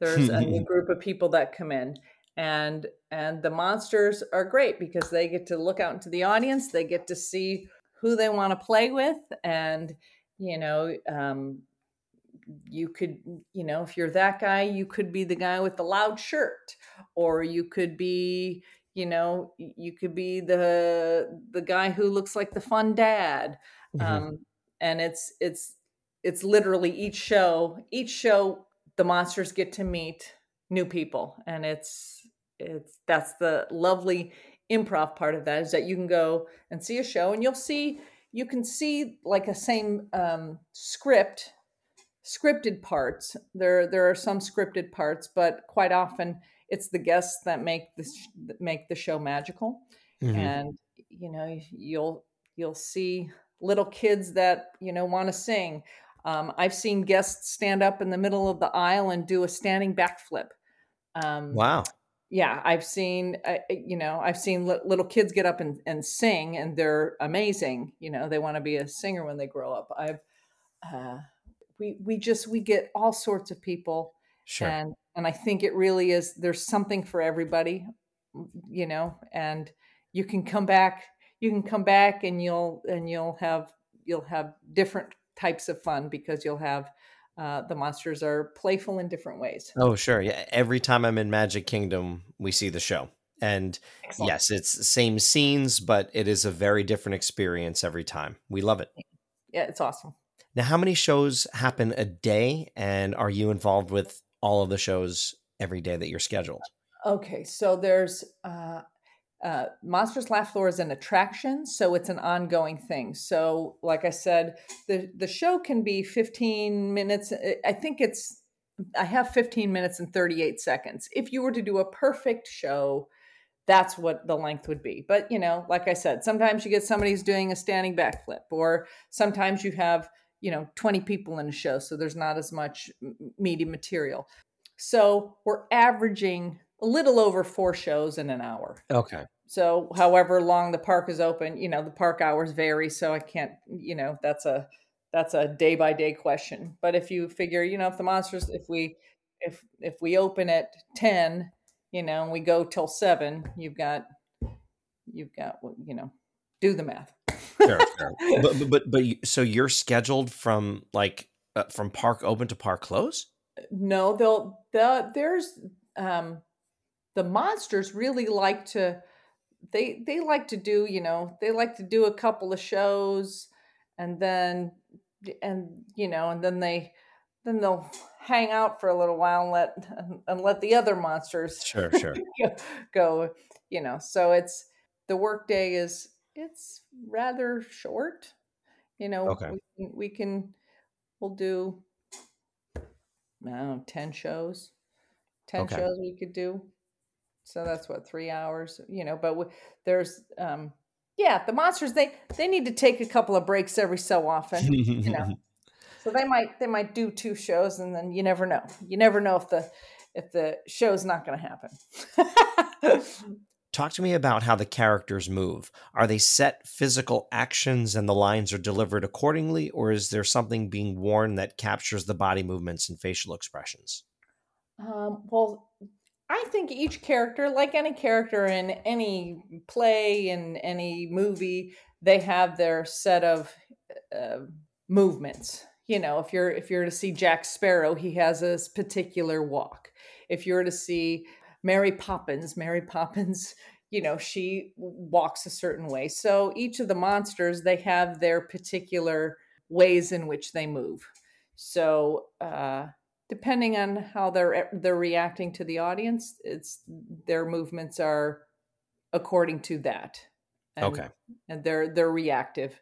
There's a new [LAUGHS] group of people that come in and and the monsters are great because they get to look out into the audience, they get to see who they want to play with and you know um, you could you know if you're that guy you could be the guy with the loud shirt or you could be you know you could be the the guy who looks like the fun dad mm-hmm. um, and it's it's it's literally each show each show the monsters get to meet new people and it's it's that's the lovely improv part of that is that you can go and see a show and you'll see you can see like a same um, script scripted parts. There there are some scripted parts, but quite often it's the guests that make the make the show magical. Mm-hmm. And you know, you'll you'll see little kids that you know want to sing. Um, I've seen guests stand up in the middle of the aisle and do a standing backflip. Um, wow. Yeah, I've seen, uh, you know, I've seen li- little kids get up and, and sing, and they're amazing. You know, they want to be a singer when they grow up. I've, uh, we we just we get all sorts of people sure. and and i think it really is there's something for everybody you know and you can come back you can come back and you'll and you'll have you'll have different types of fun because you'll have uh, the monsters are playful in different ways oh sure yeah every time i'm in magic kingdom we see the show and Excellent. yes it's the same scenes but it is a very different experience every time we love it yeah it's awesome now, how many shows happen a day, and are you involved with all of the shows every day that you're scheduled? Okay, so there's uh, uh, Monsters Laugh Floor is an attraction, so it's an ongoing thing. So, like I said, the the show can be 15 minutes. I think it's I have 15 minutes and 38 seconds. If you were to do a perfect show, that's what the length would be. But, you know, like I said, sometimes you get somebody who's doing a standing backflip, or sometimes you have, you know, 20 people in a show. So there's not as much meaty material. So we're averaging a little over four shows in an hour. Okay. So, however long the park is open, you know, the park hours vary. So I can't, you know, that's a that's a day by day question. But if you figure, you know, if the monsters, if we if if we open at ten, you know, and we go till seven, you've got you've got you know, do the math. sure, sure. [LAUGHS] But, but but but so you're scheduled from like uh, from park open to park close? No, they'll the there's um the monsters really like to they they like to do you know they like to do a couple of shows and then and you know and then they then they'll hang out for a little while and let and let the other monsters sure [LAUGHS] sure. go you know. So it's the workday is it's rather short. You know okay. we can, we can we'll do I don't know, 10 shows. 10 okay. shows we could do so that's what three hours you know but there's um yeah the monsters they they need to take a couple of breaks every so often you know. [LAUGHS] So they might they might do two shows and then you never know. You never know if the if the show's not going to happen. Talk to me about how the characters move. Are they set physical actions and the lines are delivered accordingly or is there something being worn that captures the body movements and facial expressions? Um, well I think each character, like any character in any play, in any movie, they have their set of uh, movements. You know, if you're if you're to see Jack Sparrow, he has a particular walk. If you're to see Mary Poppins, Mary [LAUGHS] Poppins, you know, she walks a certain way. So each of the monsters, they have their particular ways in which they move. So uh, depending on how they're they're reacting to the audience, it's their movements are according to that. And, okay. And they're they're reactive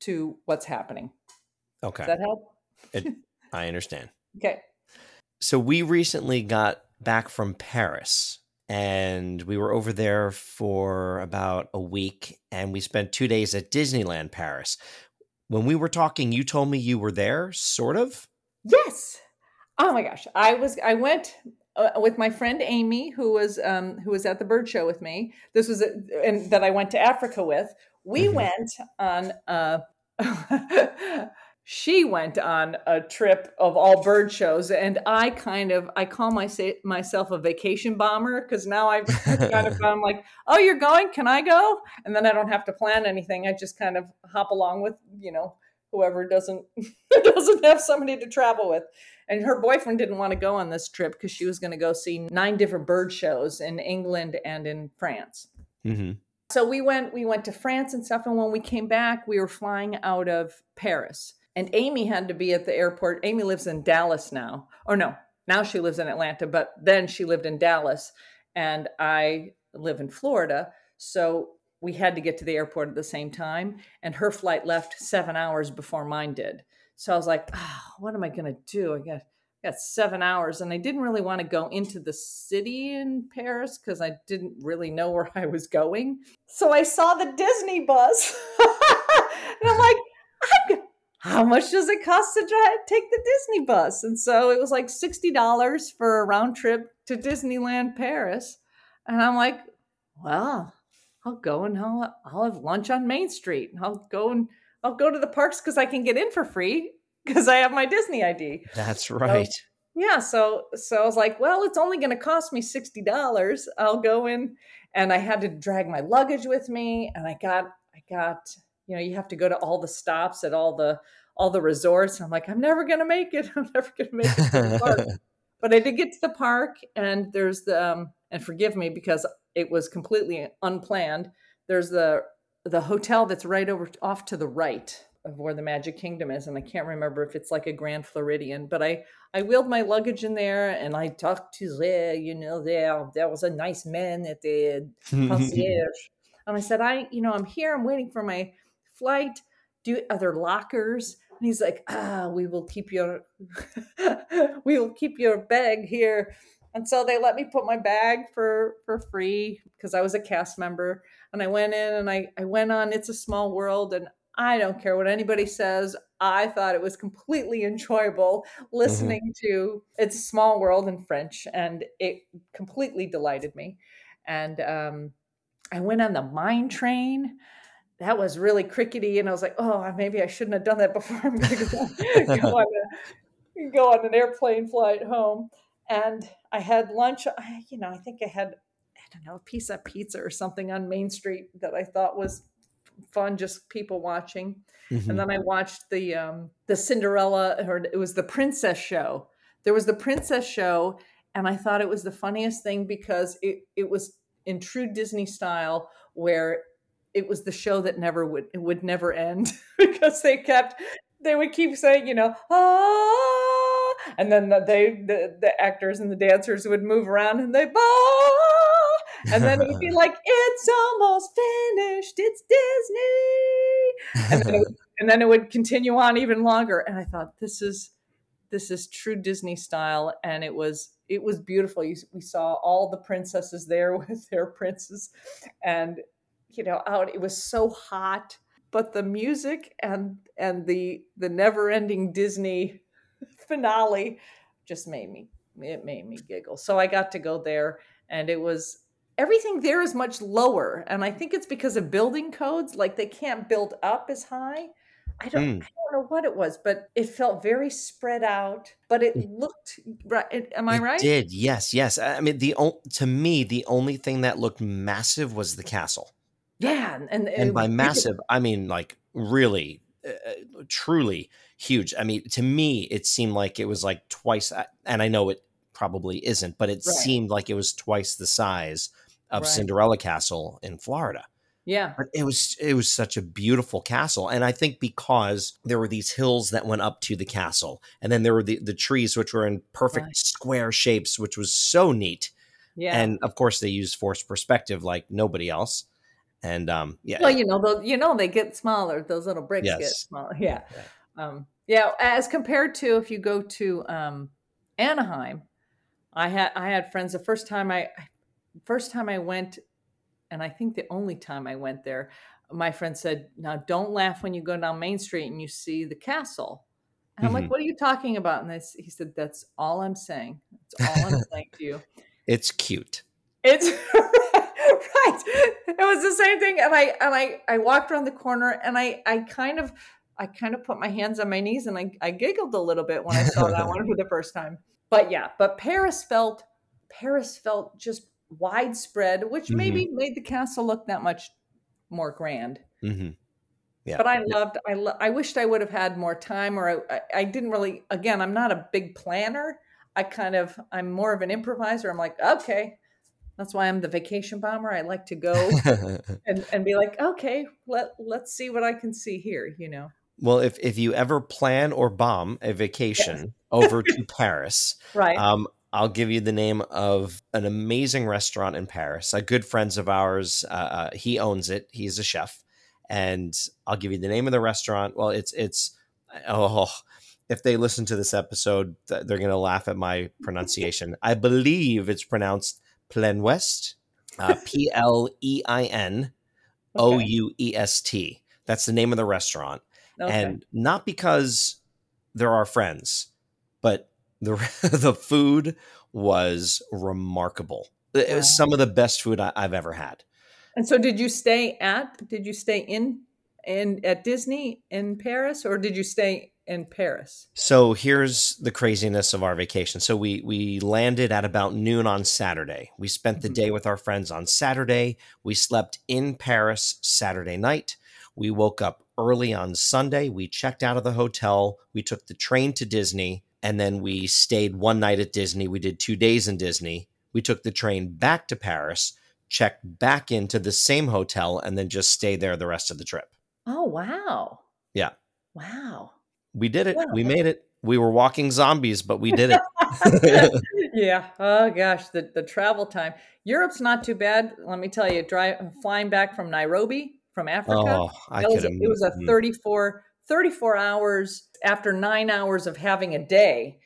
to what's happening. Okay. Does that help? it, [LAUGHS] I understand. Okay. So we recently got back from Paris and we were over there for about a week and we spent 2 days at Disneyland Paris. When we were talking, you told me you were there, sort of? Yes. Oh my gosh, I was I went uh, with my friend Amy, who was um, who was at the bird show with me. This was a, and that I went to Africa with. We mm-hmm. went on. Uh, [LAUGHS] she went on a trip of all bird shows, and I kind of I call my, myself a vacation bomber because now I've kind of [LAUGHS] I'm like, oh, you're going? Can I go? And then I don't have to plan anything. I just kind of hop along with you know whoever doesn't [LAUGHS] doesn't have somebody to travel with. And her boyfriend didn't want to go on this trip because she was going to go see nine different bird shows in England and in France. Mm-hmm. So we went we went to France and stuff. And when we came back, we were flying out of Paris. And Amy had to be at the airport. Amy lives in Dallas now. Or no, now she lives in Atlanta, but then she lived in Dallas. And I live in Florida. So we had to get to the airport at the same time. And her flight left seven hours before mine did. So I was like, oh, what am I going to do? I got, got seven hours. And I didn't really want to go into the city in Paris because I didn't really know where I was going. So I saw the Disney bus. [LAUGHS] and I'm like, I'm, how much does it cost to drive, take the Disney bus? And so it was like $60 for a round trip to Disneyland Paris. And I'm like, well, I'll go and I'll, I'll have lunch on Main Street. I'll go and I'll go to the parks because I can get in for free because I have my Disney ID. That's right. So, yeah, so so I was like, well, it's only going to cost me sixty dollars. I'll go in, and I had to drag my luggage with me, and I got I got you know you have to go to all the stops at all the all the resorts. I'm like, I'm never going to make it. [LAUGHS] I'm never going to make it to the park. [LAUGHS] but I did get to the park, and there's the um, and forgive me because it was completely unplanned. There's the the hotel that's right over off to the right of where the Magic Kingdom is, and I can't remember if it's like a Grand Floridian, but I I wheeled my luggage in there and I talked to the you know, there there was a nice man at the [LAUGHS] concierge, and I said, I you know I'm here, I'm waiting for my flight. Do other lockers? And he's like, ah, we will keep your, [LAUGHS] we will keep your bag here. And so they let me put my bag for for free because I was a cast member. And I went in and I, I went on It's a Small World and I don't care what anybody says. I thought it was completely enjoyable Mm-hmm. listening to It's a Small World in French, and it completely delighted me. And um, I went on the mine train. That was really crickety, and I was like, "Oh, maybe I shouldn't have done that before. [LAUGHS] I'm going to go, go, [LAUGHS] on a, go on an airplane flight home." And I had lunch. I, you know, I think I had I don't know a piece of pizza or something on Main Street that I thought was fun, just people watching. Mhm. And then I watched the um, the Cinderella, or it was the Princess Show. There was the Princess Show, and I thought it was the funniest thing because it it was in true Disney style, where it was the show that never would it would never end [LAUGHS] because they kept they would keep saying, you know, ah, and then the, they the, the actors and the dancers would move around and they bah, and then it would be [LAUGHS] like, it's almost finished, it's Disney, and then, it would, [LAUGHS] and then it would continue on even longer. And I thought, this is this is true Disney style, and it was it was beautiful. You, we saw all the princesses there [LAUGHS] with their princes, and you know, out. It was so hot, but the music and and the the never ending Disney [LAUGHS] finale just made me it made me giggle. So I got to go there, and it was everything there is much lower, and I think it's because of building codes. Like they can't build up as high. I don't, Mm. I don't know what it was, but it felt very spread out. But it looked right. Am I right? It right? did yes, yes. I mean, the to me the only thing that looked massive was the castle, Yeah, and and, and by massive I mean like really, uh, uh, truly huge. I mean, to me it seemed like it was like twice, uh, and I know it probably isn't, but it Right. seemed like it was twice the size of Right. Cinderella Castle in Florida. Yeah, But it was it was such a beautiful castle, and I think because there were these hills that went up to the castle, and then there were the, the trees which were in perfect Right. square shapes, which was so neat. yeah. And of course, they used forced perspective like nobody else. And um, yeah, well, you know, those, you know, they get smaller. Those little bricks get Yes. smaller. Yeah. Um, yeah. As compared to if you go to um, Anaheim, I had I had friends. The first time I first time I went, and I think the only time I went there, my friend said, "Now don't laugh when you go down Main Street and you see the castle." And I'm like, Mhm. "What are you talking about?" And this, he said, "That's all I'm saying. That's all I'm saying to you." [LAUGHS] it's cute. It's [LAUGHS] right. It was the same thing, and I and I I walked around the corner, and I I kind of I kind of put my hands on my knees, and I I giggled a little bit when I saw that one [LAUGHS] for the first time. But yeah, but Paris felt Paris felt just widespread, which maybe made the castle look that much more grand. hmm Yeah, But I loved. I lo- I wished I would have had more time, or I, I I didn't really. Again, I'm not a big planner. I kind of I'm more of an improviser. I'm like, okay, that's why I'm the vacation bomber. I like to go [LAUGHS] and and be like, okay, let let's see what I can see here. You know, well, if if you ever plan or bomb a vacation [LAUGHS] over to Paris, right? Um, I'll give you the name of an amazing restaurant in Paris. A good friends of ours, uh, uh, he owns it. He's a chef, and I'll give you the name of the restaurant. Well, it's it's oh, if they listen to this episode, they're gonna laugh at my pronunciation. I believe it's pronounced Plein West, uh, [LAUGHS] P L E I N O. U E S T. That's the name of the restaurant Okay. and not because they're our friends, but the [LAUGHS] the food was remarkable. It Wow. was some of the best food I, I've ever had. And so, did you stay at? Did you stay in in at Disney in Paris, or did you stay in Paris? So here's the craziness of our vacation. So we we landed at about noon on Saturday. We spent the Mhm. day with our friends on Saturday. We slept in Paris Saturday night. We woke up early on Sunday. We checked out of the hotel. We took the train to Disney and then we stayed one night at Disney. We did 2 days in Disney. We took the train back to Paris, checked back into the same hotel and then just stayed there the rest of the trip. Oh wow! Yeah. Wow. We did it. Wow. We made it. We were walking zombies, but we did it. [LAUGHS] [LAUGHS] yeah. Oh gosh, the the travel time. Europe's not too bad. Let me tell you, drive flying back from Nairobi from Africa. Oh, I that was could it was a mm. 34 34 hours after nine hours of having a day.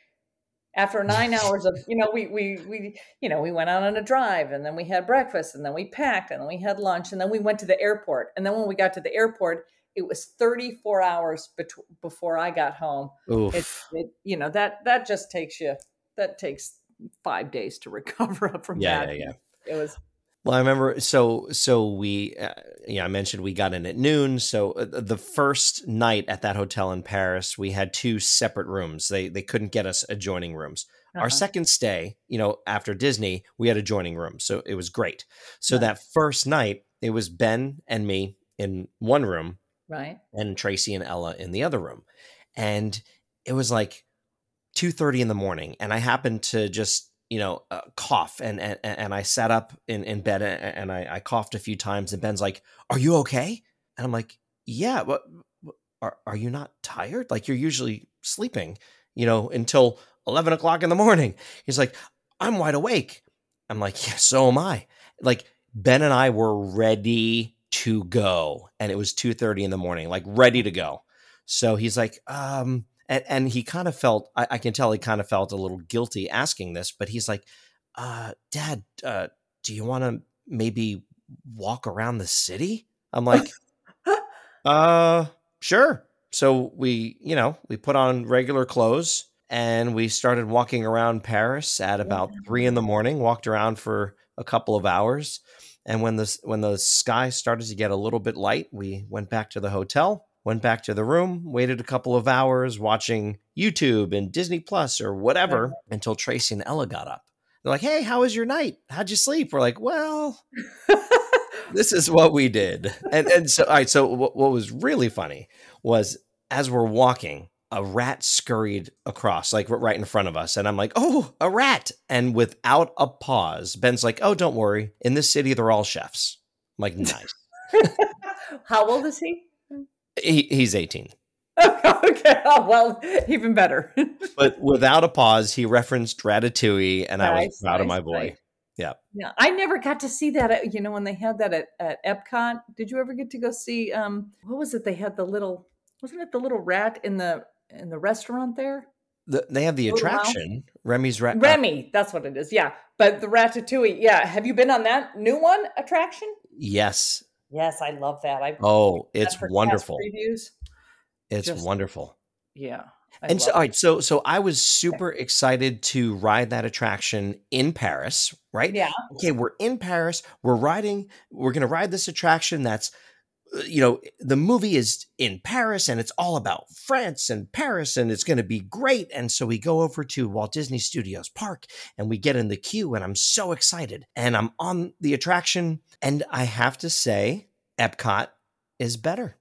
After [LAUGHS] nine hours of you know we we we you know we went out on a drive and then we had breakfast and then we packed and then we had lunch and then we went to the airport. And then when we got to the airport it was 34 hours bet- before i got home. It, it, you know that that just takes you that takes five days to [LAUGHS] recover up from yeah, that. yeah yeah. It was well, I remember. So, so we, uh, yeah, I mentioned we got in at noon. So uh, the first night at that hotel in Paris, we had two separate rooms. They they couldn't get us adjoining rooms. Uh-huh. Our second stay, you know, after Disney, we had adjoining rooms, so it was great. So that first night, it was Ben and me in one room, right, and Tracy and Ella in the other room, and it was like two thirty in the morning, and I happened to just you know, uh, cough. And, and, and I sat up in, in bed and I, I coughed a few times. And Ben's like, Are you okay? And I'm like, Yeah, but are, are you not tired? Like you're usually sleeping, you know, until 11 o'clock in the morning. He's like, I'm wide awake. I'm like, Yeah, so am I. Like Ben and I were ready to go. And it was 2:30 in the morning, like ready to go. So he's like, um, and, and he kind of felt I, I, can tell he kind of felt a little guilty asking this but he's like uh, dad uh, do you want to maybe walk around the city? I'm like [LAUGHS] uh sure. So we you know we put on regular clothes and we started walking around paris at about three in the morning walked around for a couple of hours and when the when the sky started to get a little bit light we went back to the hotel went back to the room, waited a couple of hours watching YouTube and Disney Plus or whatever until Tracy and Ella got up. They're like, "Hey, how was your night? How'd you sleep?" We're like, "Well, [LAUGHS] this is what we did." And and so, all right. So what, what was really funny was as we're walking, a rat scurried across, like right in front of us, and I'm like, "Oh, a rat!" And without a pause, Ben's like, "Oh, don't worry. In this city, they're all chefs." I'm like, [LAUGHS] "Nice." how old is he? He, he's 18. [LAUGHS] okay. Oh, well, even better. [LAUGHS] but without a pause, he referenced Ratatouille, and nice, I was proud nice, of my boy. Nice. Yeah. Yeah. I never got to see that. At, you know, when they had that at, at Epcot, did you ever get to go see? Um, what was it? They had the little, wasn't it the little rat in the in the restaurant there? The, they have the attraction, Remy's Rat. Remy, that's what it is. Yeah, but the Ratatouille. Yeah, have you been on that new one attraction? Yes, Yes, I love that. I oh, it's wonderful. Previews. It's Just, wonderful. Yeah. I and so, all right, so so I was super okay. excited to ride that attraction in Paris, right? Yeah. Okay, we're in Paris. We're riding. We're going to ride this attraction that's you know, the movie is in Paris and it's all about France and Paris and it's going to be great. And so we go over to Walt Disney Studios Park and we get in the queue and I'm so excited. And I'm on the attraction and I have to say, Epcot is better.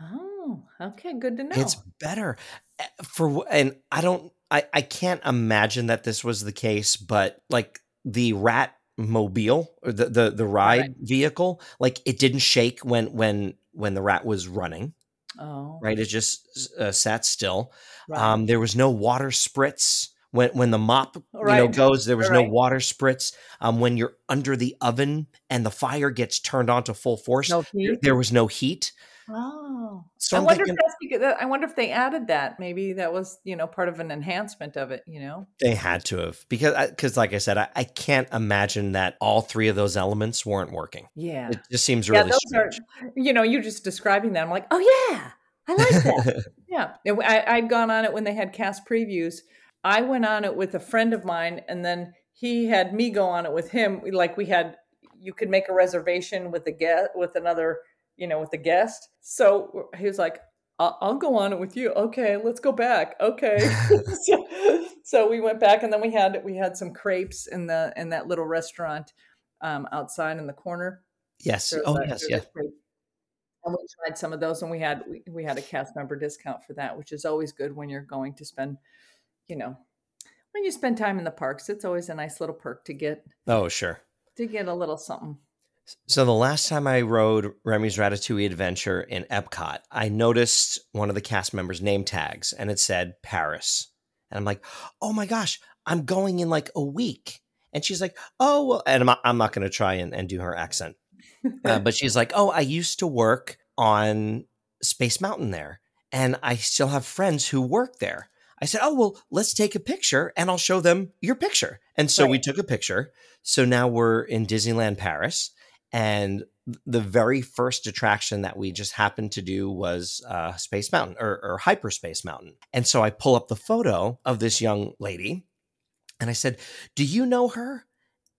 Oh, okay. Good to know. It's better. Eh, for and I don't I I can't imagine that this was the case, but like the rat mobile or the the, the ride right. vehicle like it didn't shake when when when the rat was running oh. right? It just uh, sat still. Right. um there was no water spritz. When when the mop right. you know goes there was no water spritz. Um when you're under the oven and the fire gets turned on to full force no there was no heat Oh, so I wonder thinking, if that's because uh, I wonder if they added that. Maybe that was you know part of an enhancement of it. You know, they had to have because because like I said, I, I, can't imagine that all three of those elements weren't working. Yeah, it just seems really yeah, strange. Are, you know, you're just describing that. I'm like, oh yeah, I like that. [LAUGHS] yeah, I, I'd gone on it when they had cast previews. I went on it with a friend of mine, and then he had me go on it with him. Like we had, you could make a reservation with a get with another you know, with the guest. So he was like, I'll, I'll go on it with you. Okay, let's go back. Okay. [LAUGHS] [LAUGHS] so, so, we went back and then we had we had some crepes in the in that little restaurant um, outside in the corner. Yes. oh yes, yeah. And we tried some of those and we had we, we had a cast member discount for that, which is always good when you're going to spend, you know, when you spend time in the parks, it's always a nice little perk to get. Oh, sure. To get a little something. So the last time I rode Remy's Ratatouille Adventure in Epcot, I noticed one of the cast members' name tags and it said Paris. And I'm like, oh my gosh, I'm going in like a week. And she's like, oh, well, and I'm, I'm not going to try and, and do her accent. Uh, but she's like, oh, I used to work on Space Mountain there. and I still have friends who work there. I said, "Oh well, let's take a picture, and I'll show them your picture." And so right. we took a picture. So now we're in Disneyland Paris, and the very first attraction that we just happened to do was uh, Space Mountain or, or Hyperspace Mountain. And so I pull up the photo of this young lady, and I said, "Do you know her?"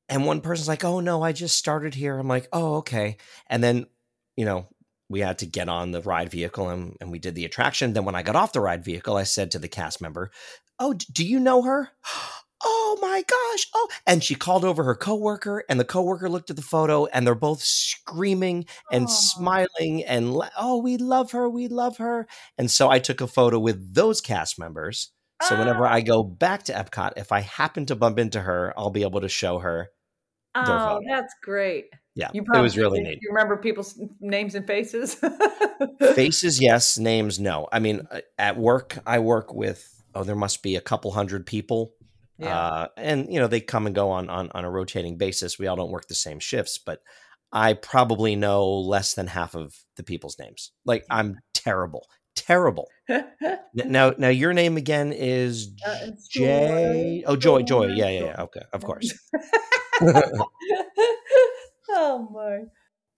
And one person's like, "Oh no, I just started here." I'm like, "Oh okay." And then, you know, we had to get on the ride vehicle and, and we did the attraction. Then when I got off the ride vehicle, I said to the cast member, "Oh, do you know her?" "Oh my gosh!" Oh, and she called over her coworker, and the coworker looked at the photo, and they're both screaming and Aww. smiling and "Oh, we love her! We love her!" And so I took a photo with those cast members. So whenever I go back to Epcot, if I happen to bump into her, I'll be able to show her. Oh, that's great. Yeah, you probably, it was really neat. You remember people's names and faces? [LAUGHS] faces, yes. Names, no. I mean, uh, at work, I work with oh, there must be a couple hundred people, yeah. uh, and you know they come and go on, on on a rotating basis. We all don't work the same shifts, but I probably know less than half of the people's names. Like I'm terrible, terrible. [LAUGHS] now, now your name again is uh, Jay. Oh, Joy, Joy. Yeah, yeah, yeah. Okay, of [LAUGHS] course. [LAUGHS] oh my.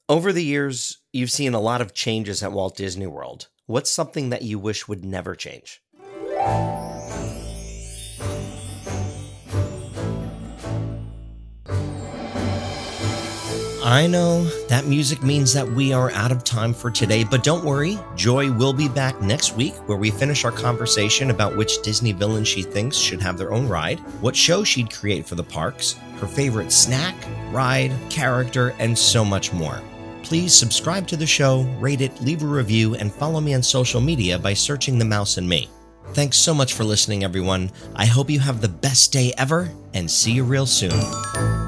Over the years, you've seen a lot of changes at Walt Disney World. What's something that you wish would never change? I know that music means that we are out of time for today, but don't worry, Joy will be back next week where we finish our conversation about which Disney villain she thinks should have their own ride, what show she'd create for the parks, her favorite snack, ride, character, and so much more. Please subscribe to the show, rate it, leave a review, and follow me on social media by searching The Mouse and Me. Thanks so much for listening, everyone. I hope you have the best day ever, and see you real soon.